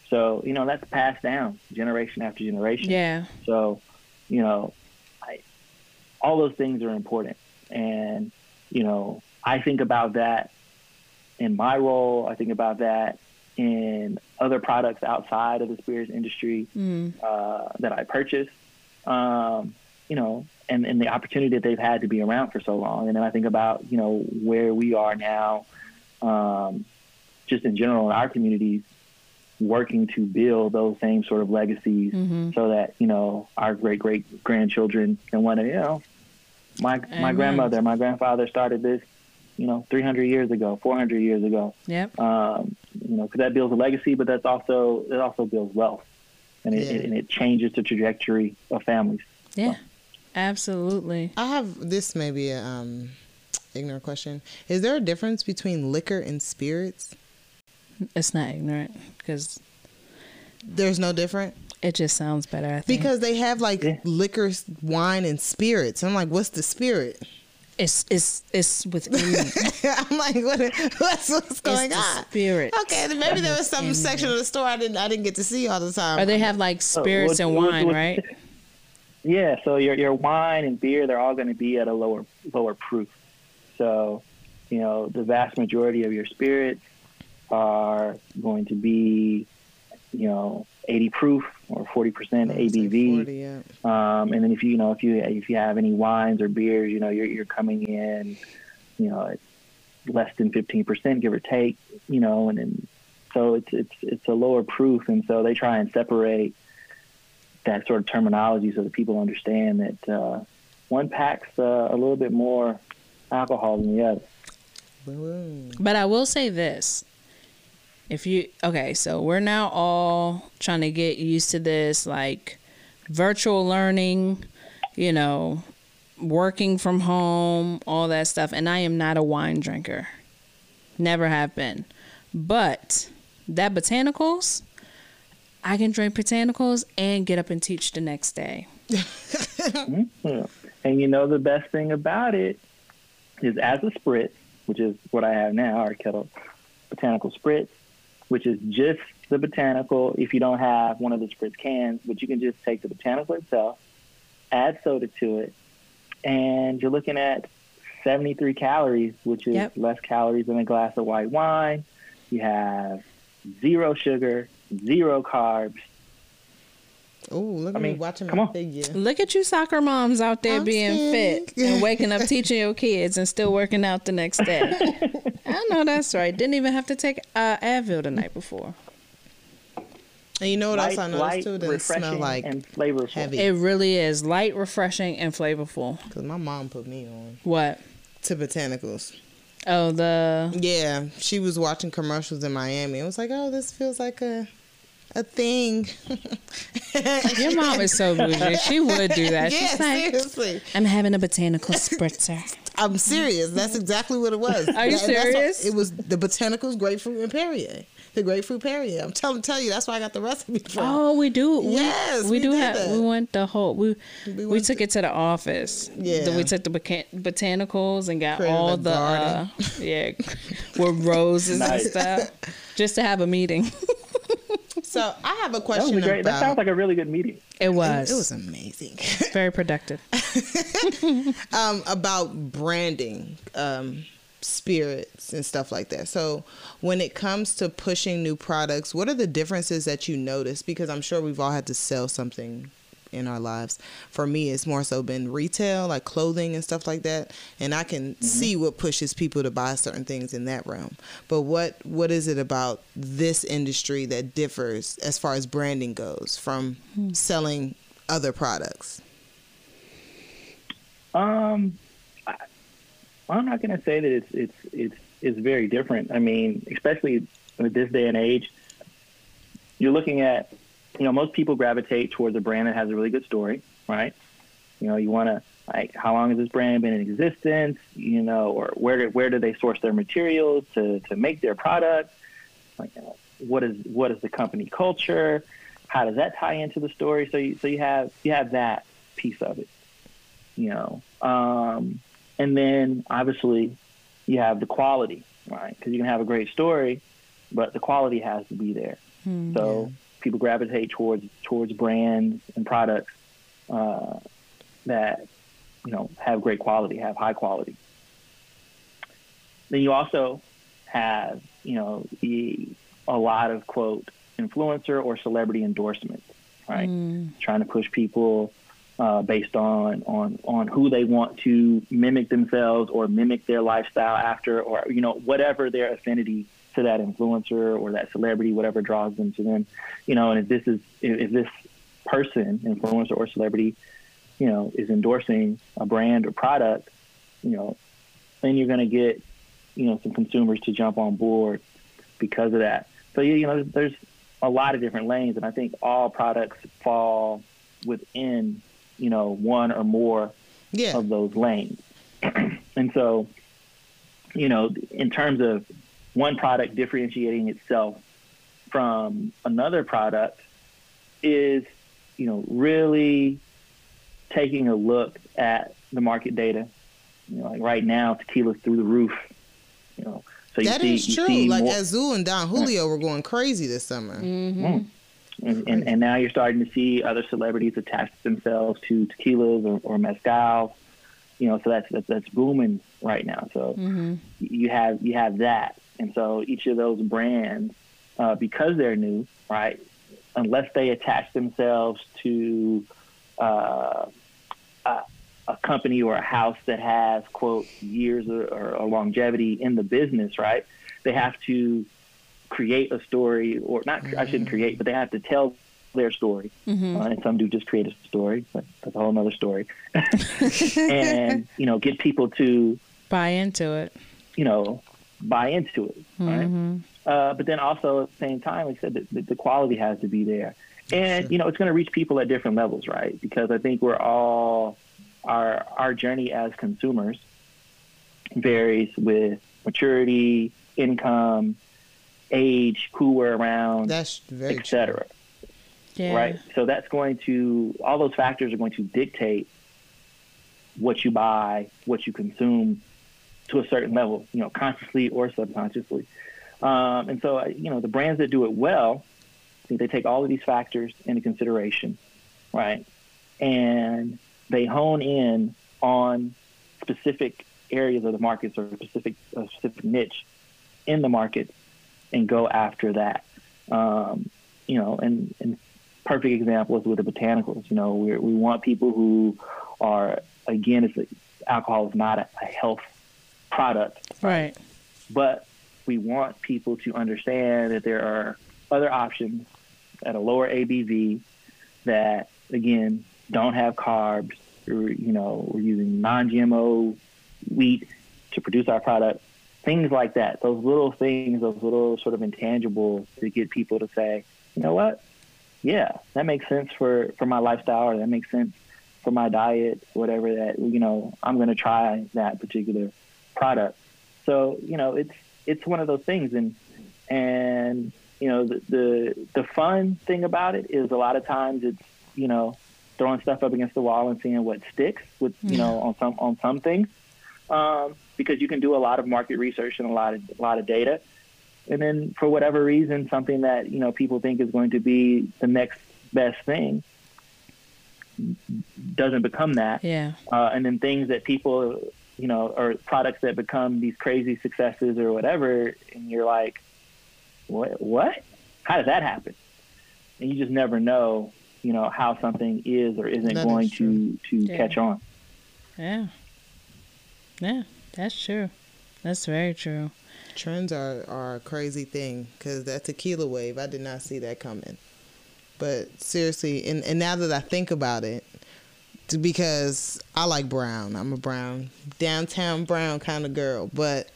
So you know that's passed down generation after generation. Yeah. So, you know, I, all those things are important. And, you know, I think about that in my role. I think about that in other products outside of the spirits industry uh, that I purchase. Um, you know, and, and the opportunity that they've had to be around for so long. And then I think about, you know, where we are now, um, just in general in our communities, working to build those same sort of legacies so that, you know, our great great grandchildren can want to, you know, my my Amen. grandmother, my grandfather started this, you know, 300 years ago, 400 years ago. Yep. Um, you know, because that builds a legacy, but that's also it also builds wealth, and it, Yeah. and it changes the trajectory of families. Yeah. Absolutely. I have this maybe a um, ignorant question. Is there a difference between liquor and spirits? It's not ignorant because There's no different it just sounds better. I think because they have like Yeah. liquor, wine, and spirits. I'm like, what's the spirit? it's it's it's within me. I'm like, what, what's what's going the on? spirit. Okay, then maybe there was some section of the store I didn't I didn't get to see all the time. Or they have like oh, spirits what- and what- wine, what- right? Yeah, so your your wine and beer, they're all going to be at a lower lower proof. So, you know, the vast majority of your spirits are going to be, you know, 80 proof or 40 percent I would ABV. 40, yeah. Um, and then if you, you know, if you if you have any wines or beers, you know, you're you're coming in, you know, at less than 15 percent, give or take, you know, and then so it's it's it's a lower proof, and so they try and separate that sort of terminology so that people understand that uh, one packs uh, a little bit more alcohol than the other. But I will say this. If you okay, so we're now all trying to get used to this like virtual learning, you know, working from home, all that stuff. And I am not a wine drinker. Never have been. But that botanicals, I can drink botanicals and get up and teach the next day. And you know the best thing about it is as a spritz, which is what I have now, our Ketel botanical spritz, which is just the botanical. If you don't have one of the spritz cans, but you can just take the botanical itself, add soda to it, and you're looking at 73 calories, which is Yep. less calories than a glass of white wine. You have zero sugar, zero carbs. Oh, look at I me mean, watching come my on. figure. Look at you soccer moms out there I'm being sick. fit and waking up teaching your kids and still working out the next day. I know that's right. Didn't even have to take uh, Advil the night before. And you know what else I noticed light, too? It doesn't smell like and flavorful. heavy. It really is light, refreshing, and flavorful. Because my mom put me on What? to botanicals. Oh, the Yeah, she was watching commercials in Miami. It was like, oh, this feels like a a thing. your mom is so bougie. She would do that. yeah, She's like, seriously. I'm having a botanical spritzer. I'm serious. That's exactly what it was. Are you That- that's what- serious? it was the botanicals, grapefruit, and Perrier. The grapefruit Perrier. I'm telling tell you, that's why I got the recipe from. Oh, we do. We, Yes, we, we do have. that. We went the whole. We We we, took to- it to the office. Yeah. Then we took the boca- botanicals and got Created all the uh, yeah, with roses Nice. and stuff, just to have a meeting. So I have a That was question a great. about. That sounds like a really good meeting. It was. it was amazing. very productive. um, about branding um, spirits and stuff like that. So, when it comes to pushing new products, what are the differences that you notice? Because I'm sure we've all had to sell something in our lives. For me, it's more so been retail, like clothing and stuff like that, and I can see what pushes people to buy certain things in that realm. But what what is it about this industry that differs as far as branding goes from selling other products? Um, I, I'm not going to say that it's it's it's it's very different. I mean, especially with this day and age, you're looking at, you know, most people gravitate towards a brand that has a really good story, right? You know, you want to like how long has this brand been in existence? You know, or where do, where do they source their materials to to make their product? Like, uh, what is what is the company culture? How does that tie into the story? So you so you have you have that piece of it, you know, um, and then obviously you have the quality, right? Because you can have a great story, but the quality has to be there. Hmm, so yeah. People gravitate towards towards brands and products uh, that you know have great quality, have high quality. Then you also have you know the, a lot of quote influencer or celebrity endorsements, right? Hmm. Trying to push people uh, based on on on who they want to mimic themselves or mimic their lifestyle after, or you know whatever their affinity to that influencer or that celebrity, whatever draws them to them, you know. And if this is if, this person, influencer or celebrity, you know, is endorsing a brand or product, you know, then you're going to get you know some consumers to jump on board because of that. So you know, there's a lot of different lanes, and I think all products fall within you know one or more Yeah. of those lanes. and so, you know, in terms of one product differentiating itself from another product is, you know, really taking a look at the market data. You know, like right now, tequila's through the roof. You know, so you That see, is you true. see Like more- Azul and Don Julio were going crazy this summer. Mm. And, and, and now you're starting to see other celebrities attach themselves to tequilas or, or mezcal. You know, so that's, that's that's booming right now. So you have you have that, and so each of those brands, uh, because they're new, right? Unless they attach themselves to uh, a, a company or a house that has quote years or, or, longevity in the business, right? They have to create a story, or not. I shouldn't create, but they have to tell their story. Uh, and some do just create a story, but that's a whole other story. and you know, get people to Buy into it. you know buy into it, right? Uh, but then also at the same time, like I said, the, the quality has to be there, and you know, it's going to reach people at different levels, right? Because I think we're all our our journey as consumers varies with maturity, income, age, who we're around, That's very true. etc. Yeah. Right. So that's going to all those factors are going to dictate what you buy, what you consume to a certain level, you know, consciously or subconsciously. Um, and so, you know, the brands that do it well, I think they take all of these factors into consideration, right? And they hone in on specific areas of the markets or specific a specific niche in the market and go after that. Um, you know, and, and perfect example is with the botanicals. You know, we we want people who are again, it's alcohol is not a, a health product, Right. but we want people to understand that there are other options at a lower ABV that again don't have carbs. Or, you know, we're using non-GMO wheat to produce our product. Things like that. Those little things, those little sort of intangibles to get people to say, you know what? Yeah, that makes sense for for my lifestyle, or that makes sense for my diet, whatever that you know. I'm going to try that particular product. So you know, it's it's one of those things, and and you know, the the the fun thing about it is a lot of times it's you know throwing stuff up against the wall and seeing what sticks with you know on some on some things. Um, because you can do a lot of market research and a lot of a lot of data, and then for whatever reason, something that you know people think is going to be the next best thing doesn't become that, Yeah. uh, and then things that people you know or products that become these crazy successes or whatever, and you're like, what? What? How did that happen? And you just never know, you know, how something is or isn't That is going true. to to Yeah. catch on. Yeah. Yeah. That's true. That's very true. Trends are, are a crazy thing because that tequila wave, I did not see that coming. But seriously, and, and now that I think about it, because I like brown. I'm a brown, downtown brown kind of girl. But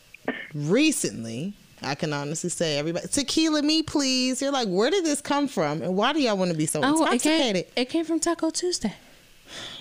recently, I can honestly say, everybody, tequila me, please. You're like, where did this come from? And why do y'all want to be so Oh, it came, intoxicated? it came from Taco Tuesday.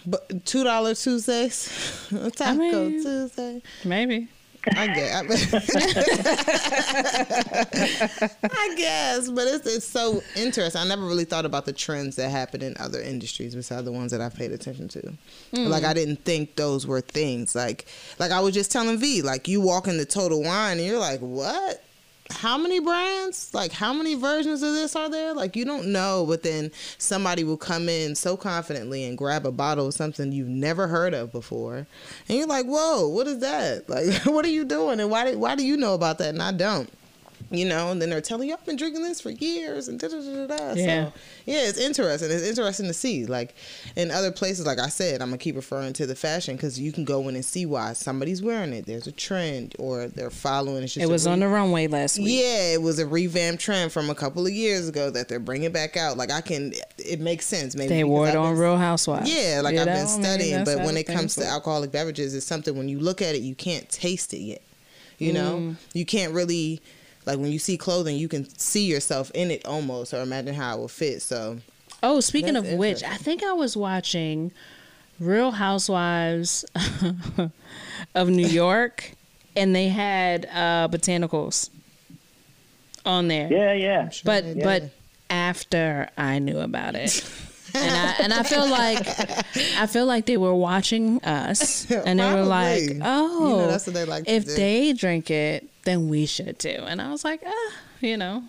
But two dollar Tuesdays, Taco mean- Tuesday. Maybe. I guess. I guess, but it's it's so interesting. I never really thought about the trends that happen in other industries besides the ones that I paid attention to. Hmm. Like I didn't think those were things. Like like I was just telling Vee, like you walk into Total Wine and you're like, what? How many brands? Like how many versions of this are there? Like you don't know, but then somebody will come in so confidently and grab a bottle of something you've never heard of before, and you're like, "Whoa, what is that? Like, what are you doing? And why? Do, why do you know about that and I don't?" You know, and then they're telling you, "I've been drinking this for years," and da da da da. da. Yeah. So, yeah, it's interesting. It's interesting to see. Like in other places, like I said, I'm gonna keep referring to the fashion because you can go in and see why somebody's wearing it. There's a trend, or they're following. It was re- on the runway last week. yeah, it was a revamped trend from a couple of years ago that they're bringing back out. Like I can, it makes sense. Maybe They wore it I've on been- Real Housewives. Yeah, like I've know? been studying, but when it comes to alcoholic beverages, it's something when you look at it, you can't taste it yet. You know, Mm. you can't really like when you see clothing, you can see yourself in it almost, or imagine how it will fit. So Oh, speaking of which, I think I was watching Real Housewives of New York, and they had uh, botanicals on there. Yeah, yeah. but Yeah. but after I knew about it. and I and I feel like I feel like they were watching us and they were like, "Oh, You know, that's what they like to if do." they drink it, then we should too." And I was like, "Ah, you know."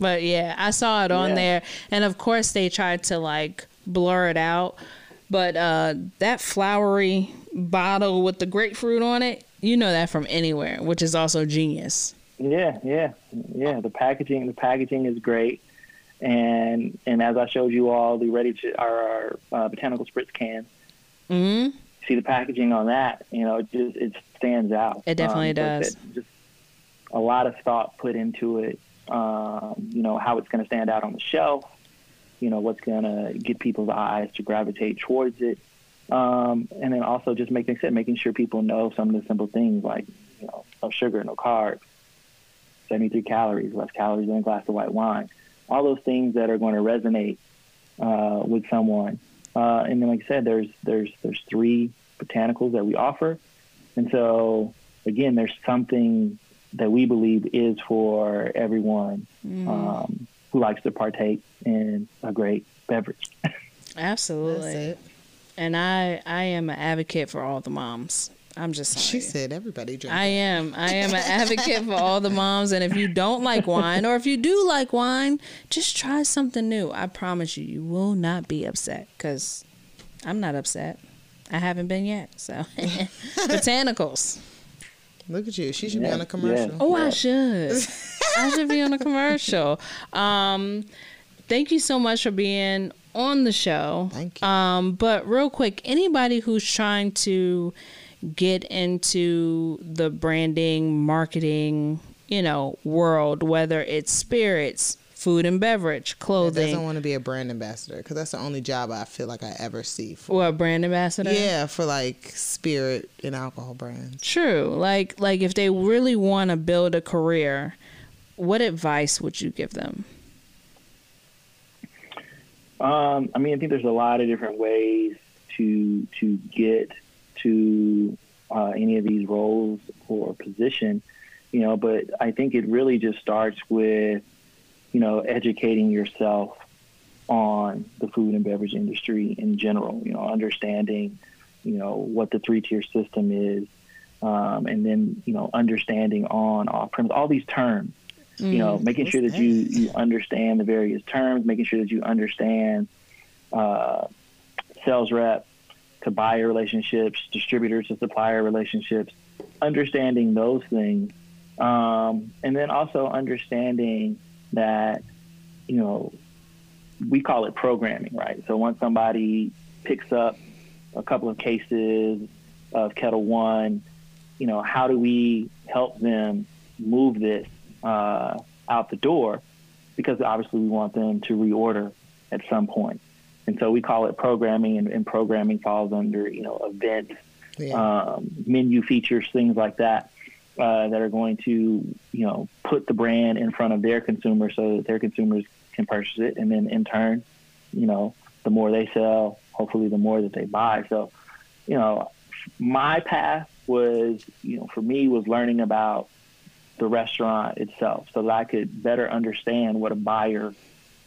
But yeah, I saw it on Yeah. there and of course they tried to like blur it out, but uh that flowery bottle with the grapefruit on it, you know that from anywhere, which is also genius. Yeah, yeah, yeah. The packaging, the packaging is great, and and as I showed you all, the ready to our, our uh, botanical spritz can. Mm-hmm. See the packaging on that, you know, it just it stands out. It definitely Um, does. Just a lot of thought put into it. Um, you know how it's going to stand out on the shelf. You know what's going to get people's eyes to gravitate towards it. Um, and then also just making said making sure people know some of the simple things like you know no sugar, no carbs, 73 calories, less calories than a glass of white wine. All those things that are going to resonate uh, with someone. Uh, and then, like I said, there's there's there's three botanicals that we offer, and so again, there's something that we believe is for everyone um, who likes to partake in a great beverage. Absolutely. that's it. And I I am an advocate for all the moms. I'm just She said everybody drink. I am. I am an advocate for all the moms. And if you don't like wine, or if you do like wine, just try something new. I promise you, you will not be upset. Cause I'm not upset. I haven't been yet. So botanicals. Look at you. She should be on a commercial. yeah. Oh, I should. I should be on a commercial. Um, thank you so much for being on the show. Thank you. Um, but real quick, anybody who's trying to get into the branding, marketing, you know, world, whether it's spirits, food and beverage, That clothing, doesn't want to be a brand ambassador because that's the only job I feel like I ever see. For. or a brand ambassador. Yeah, for like spirit and alcohol brands. True. Like like if they really want to build a career, what advice would you give them? Um, I mean, I think there's a lot of different ways to to get to uh, any of these roles or position, you know. But I think it really just starts with, you know, educating yourself on the food and beverage industry in general. You know, understanding, you know, what the three tier system is, um, and then you know, understanding on off premise all these terms you know, making sure that you, you understand the various terms, making sure that you understand uh, sales rep to buyer relationships, distributors to supplier relationships, understanding those things, um, and then also understanding that, you know, we call it programming, right? So once somebody picks up a couple of cases of Ketel One, you know, how do we help them move this uh, out the door? Because obviously we want them to reorder at some point. and so we call it programming, and, and programming falls under you know events, Yeah. um, menu features, things like that. Uh, that are going to, you know, put the brand in front of their consumers so that their consumers can purchase it, and then in turn, you know, the more they sell, hopefully the more that they buy. So, you know, my path was, you know, for me was learning about the restaurant itself so that I could better understand what a buyer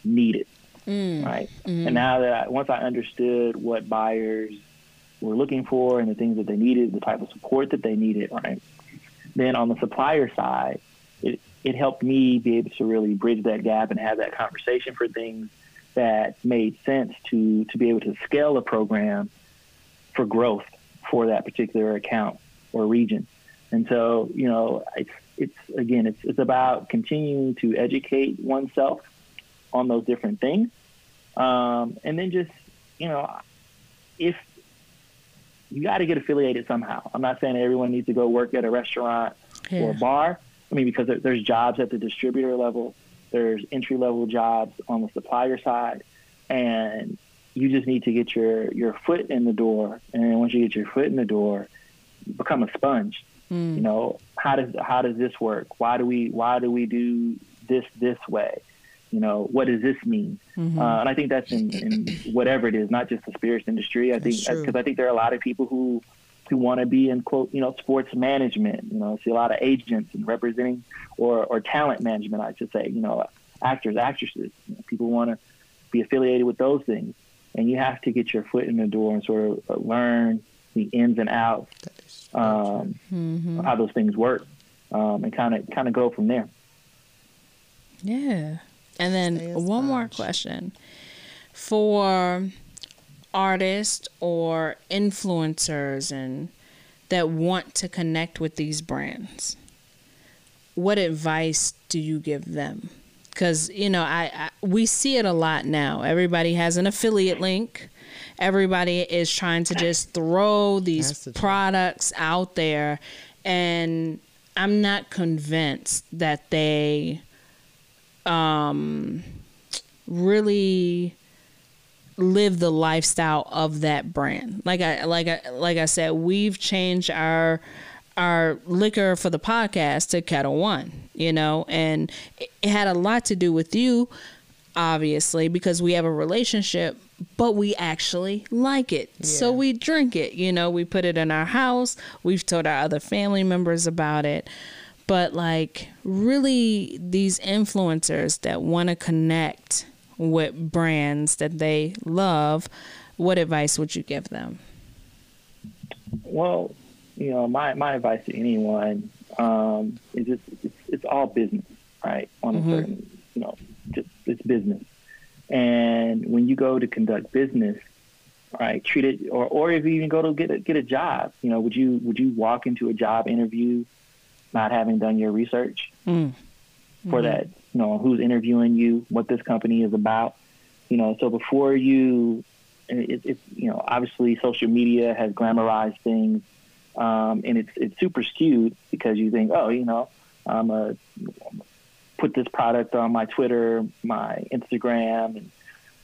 needed. Right. And now that I, once I understood what buyers were looking for and the things that they needed, the type of support that they needed, right? Then on the supplier side, it, it helped me be able to really bridge that gap and have that conversation for things that made sense to to be able to scale a program for growth for that particular account or region. And so, you know, it's it's again, it's it's about continuing to educate oneself on those different things, um, and then just you know, if you got to get affiliated somehow. I'm not saying everyone needs to go work at a restaurant or a bar. I mean, because there, there's jobs at the distributor level, there's entry level jobs on the supplier side, and you just need to get your your foot in the door. And then once you get your foot in the door, become a sponge. Hmm. You know, how does how does this work? Why do we why do we do this this way? You know, what does this mean? Uh, and I think that's in, in whatever it is, not just the spirits industry. I think because I think there are a lot of people who who want to be in quote you know sports management. You know, I see a lot of agents and representing or or talent management. I should say. You know, actors, actresses. You know, people want to be affiliated with those things, and you have to get your foot in the door and sort of uh, learn the ins and outs um, Mm-hmm. how those things work, um, and kind of kind of go from there. Yeah. And then one more question for artists or influencers and that want to connect with these brands. What advice do you give them? Because you know, I, I we see it a lot now. Everybody has an affiliate link. Everybody is trying to just throw these the products out there, and I'm not convinced that they um, really live the lifestyle of that brand. Like I like I like I said, we've changed our our liquor for the podcast to Ketel One, you know, and it it had a lot to do with you, obviously, because we have a relationship, but we actually like it. So we drink it, you know, we put it in our house. We've told our other family members about it. But like really these influencers that want to connect with brands that they love, what advice would you give them? Well, you know, my, my advice to anyone um, is just it's, it's all business, right? On a certain, you know, just it's business. And when you go to conduct business, right, treat it, or, or if you even go to get a, get a job, you know, would you would you walk into a job interview not having done your research Mm. for that, you know, who's interviewing you, what this company is about, you know, so before you, and it, it's, you know, obviously social media has glamorized things, um, and it's, it's super skewed because you think, oh, you know, I'm a, put this product on my Twitter, my Instagram, and,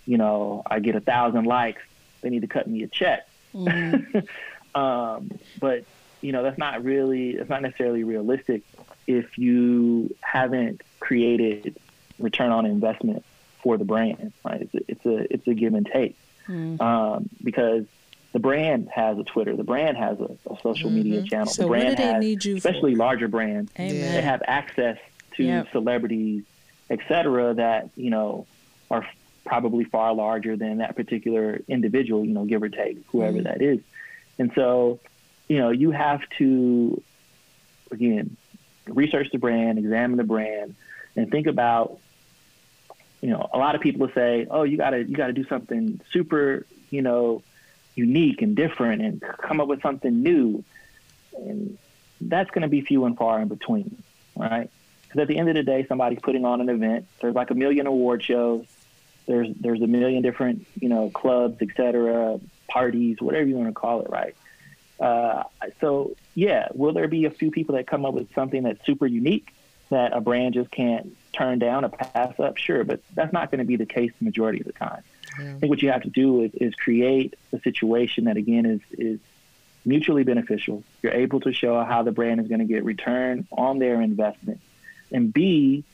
you know, I get a thousand likes. They need to cut me a check. um, but you know that's not really it's not necessarily realistic if you haven't created return on investment for the brand right it's a it's a, it's a give and take mm. um, because the brand has a twitter the brand has a, a social media mm-hmm. channel So the brand has you for? especially larger brands Amen. they have access to Yep. celebrities, et cetera, that you know are f- probably far larger than that particular individual, you know, give or take, whoever mm. that is. And so, you know, you have to again research the brand, examine the brand, and think about. You know, a lot of people say, "Oh, you gotta you gotta do something super, you know, unique and different, and come up with something new." And that's going to be few and far in between, right? Because at the end of the day, somebody's putting on an event. There's like a million award shows. There's there's a million different you know clubs, et cetera, parties, whatever you want to call it, right? Uh, so yeah, will there be a few people that come up with something that's super unique that a brand just can't turn down, a pass up, sure, but that's not going to be the case the majority of the time. Yeah. I think what you have to do is, is create a situation that again is is mutually beneficial. You're able to show how the brand is going to get return on their investment, and be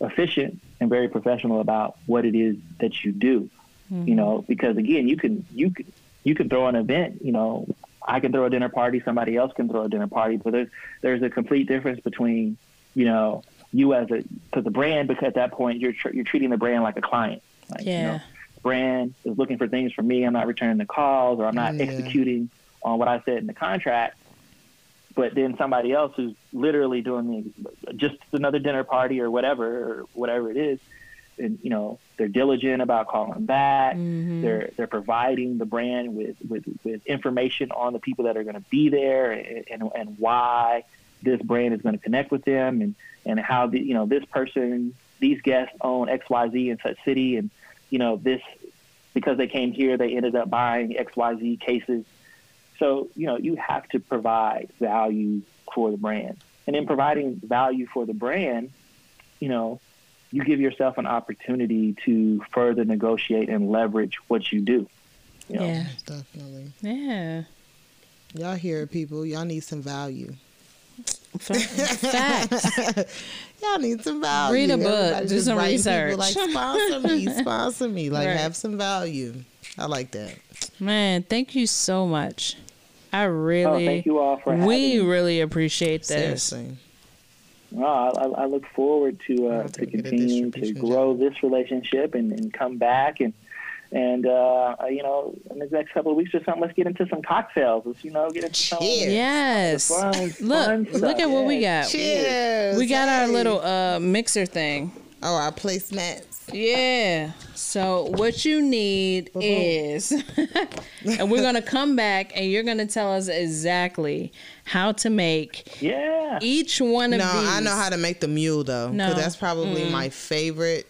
efficient and very professional about what it is that you do. Mm-hmm. You know, because again, you can you can you can throw an event. You know, I can throw a dinner party, somebody else can throw a dinner party, but there's there's a complete difference between you know you as a because the brand because at that point you're tr- you're treating the brand like a client. Like, yeah. You know, brand is looking for things from me. I'm not returning the calls or I'm not yeah. executing on what I said in the contract. But then somebody else who's literally doing the, just another dinner party or whatever or whatever it is, and you know they're diligent about calling back. Mm-hmm. They're they're providing the brand with, with, with information on the people that are going to be there and, and and why this brand is going to connect with them and and how the you know this person these guests own X Y Z in such city and you know this because they came here they ended up buying X Y Z cases so, you know, you have to provide value for the brand. And in providing value for the brand, you know, you give yourself an opportunity to further negotiate and leverage what you do. You know? Yeah, definitely. Yeah. Y'all hear people, y'all need some value. Facts. Y'all need some value. Read a book. Everybody do some research. like sponsor me, sponsor me. Like right. have some value. I like that. Man, thank you so much. I really, oh, thank you all for we really appreciate this. Seriously. Well, I, I, look forward to uh, to continue to grow this relationship and, and come back and and uh, you know in the next couple of weeks or something, let's get into some cocktails. Let's you know get into some yes. Fun, look, fun look at what we got. Cheers. We got hey. our little uh, mixer thing. Oh, our placemats. Yeah. So what you need uh-huh. is, and we're gonna come back, and you're gonna tell us exactly how to make. Yeah. Each one of no, these. I know how to make the mule though. No, that's probably mm. my favorite.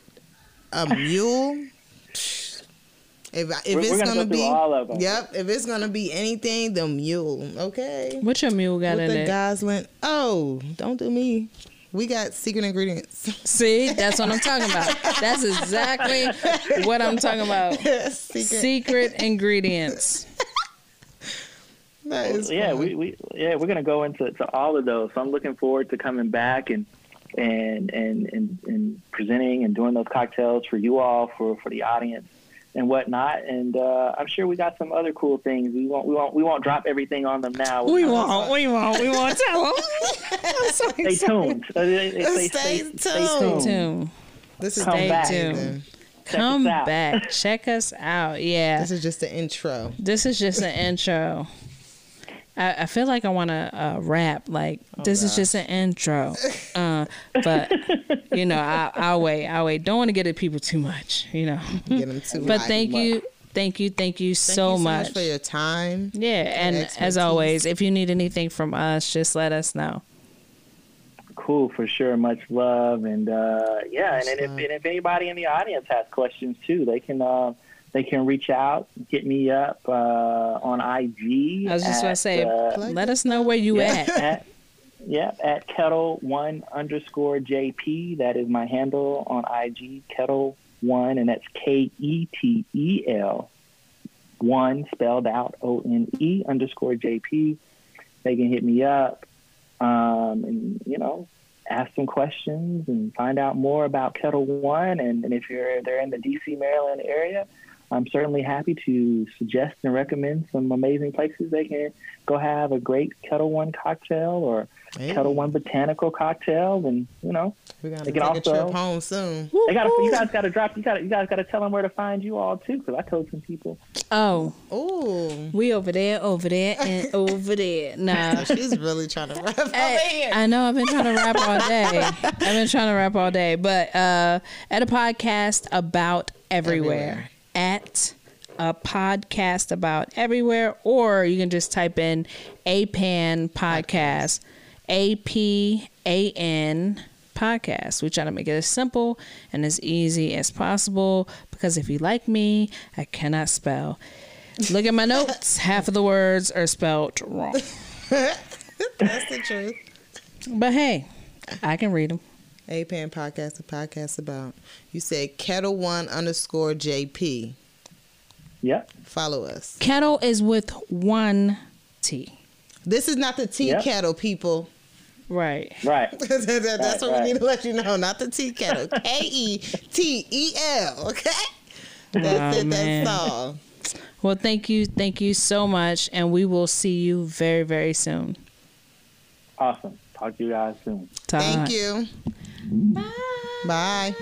A mule. If, if we're, it's we're gonna, gonna be, all of them. yep. If it's gonna be anything, the mule. Okay. What your mule got With in the it? Gosling. Oh, don't do me. We got secret ingredients. See, that's what I'm talking about. That's exactly what I'm talking about. Secret, secret ingredients. that is yeah, fun. we, we yeah we're gonna go into to all of those. So I'm looking forward to coming back and and and and, and presenting and doing those cocktails for you all for for the audience and whatnot. And uh, I'm sure we got some other cool things. We won't we won't we won't drop everything on them now. We won't. We won't. We won't tell them. so stay tuned. Uh, stay, stay, tuned. Stay tuned. This is Come stay back. tuned. Come back. Check us out. Yeah. This is just the intro. This is just an intro. I, I feel like I want to uh, rap. Like oh, this gosh. is just an intro, uh, but you know, I, I'll wait. I'll wait. Don't want to get at people too much. You know. Get them too. but thank you, thank you, thank you, thank so, you so much. much for your time. Yeah, and as always, if you need anything from us, just let us know. Cool, for sure. Much love, and uh, yeah, and, and, if, and if anybody in the audience has questions too, they can. They can reach out, hit me up uh, on IG. I was just going to say, uh, let us know where you yeah, at. at. Yeah, at Ketel One underscore JP. That is my handle on IG, Ketel One, and that's K E T E L One spelled out O N E underscore JP. They can hit me up, um, and you know, ask some questions and find out more about Ketel One. And, and if you're they're in the DC Maryland area, I'm certainly happy to suggest and recommend some amazing places they can go have a great Ketel One cocktail or hey. Ketel One botanical cocktail, and you know we got to take take also, a trip home soon. They got you guys got to drop. You got you guys got to tell them where to find you all too, because I told some people. Oh, oh, we over there, over there, and over there. Nah, she's really trying to rap hey, over here. I know I've been trying to rap all day. I've been trying to rap all day, but uh, at a podcast about everywhere. everywhere at a podcast about everywhere, or you can just type in APAN podcast, A P A N podcast. We try to make it as simple and as easy as possible because if you like me, I cannot spell. Look at my notes, half of the words are spelled wrong. That's the truth. But hey, I can read them. A Pan Podcast, a podcast about. You said Ketel One underscore JP. Yep. Follow us. Ketel is with one T. This is not the tea Yep. kettle, people. Right. Right. That's Right, what we need to let you know. Not the tea kettle. K E T E L. Okay. Oh, that's Oh, it. man. That's all. Well, thank you, thank you so much, and we will see you very, very soon. Awesome. Talk to you guys soon. Thank you. Bye. Bye.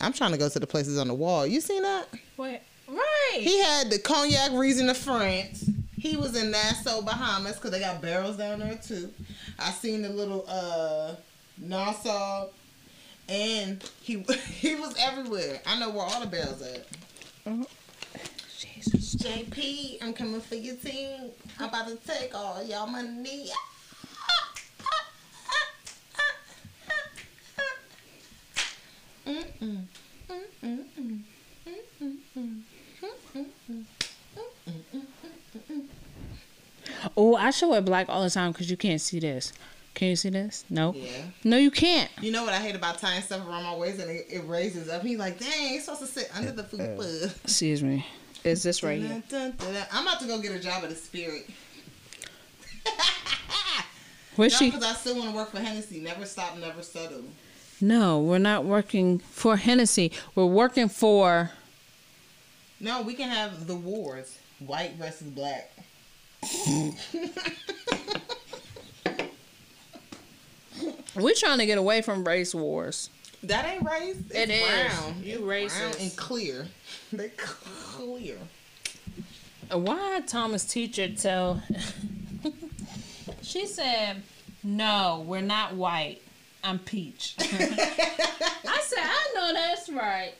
I'm trying to go to the places on the wall. You seen that? Wait. Right. He had the cognac reason of France. He was in Nassau, Bahamas, because they got barrels down there too. I seen the little uh Nassau, and he he was everywhere. I know where all the bells at. Jesus. JP, I'm coming for your team. I'm about to take all y'all money. Mm-mm. Mm-mm. Oh, I show it black all the time because you can't see this. Can you see this? No. Yeah. No, you can't. You know what I hate about tying stuff around my waist and it, it raises up. He's like, dang, it's supposed to sit under the uh, fupa. Uh, Excuse me. Is this right here? Dun, dun, dun, dun. I'm about to go get a job at the Spirit. Where's she? Because I still want to work for Hennessy. Never stop, never settle. No, we're not working for Hennessy. We're working for. No, we can have the wars. White versus black. We're trying to get away from race wars. That ain't race. It's It is. brown. You It's brown racist. and clear. They clear. Uh, why Thomas teacher tell? she said, "No, we're not white. I'm peach." I said, "I know that's right."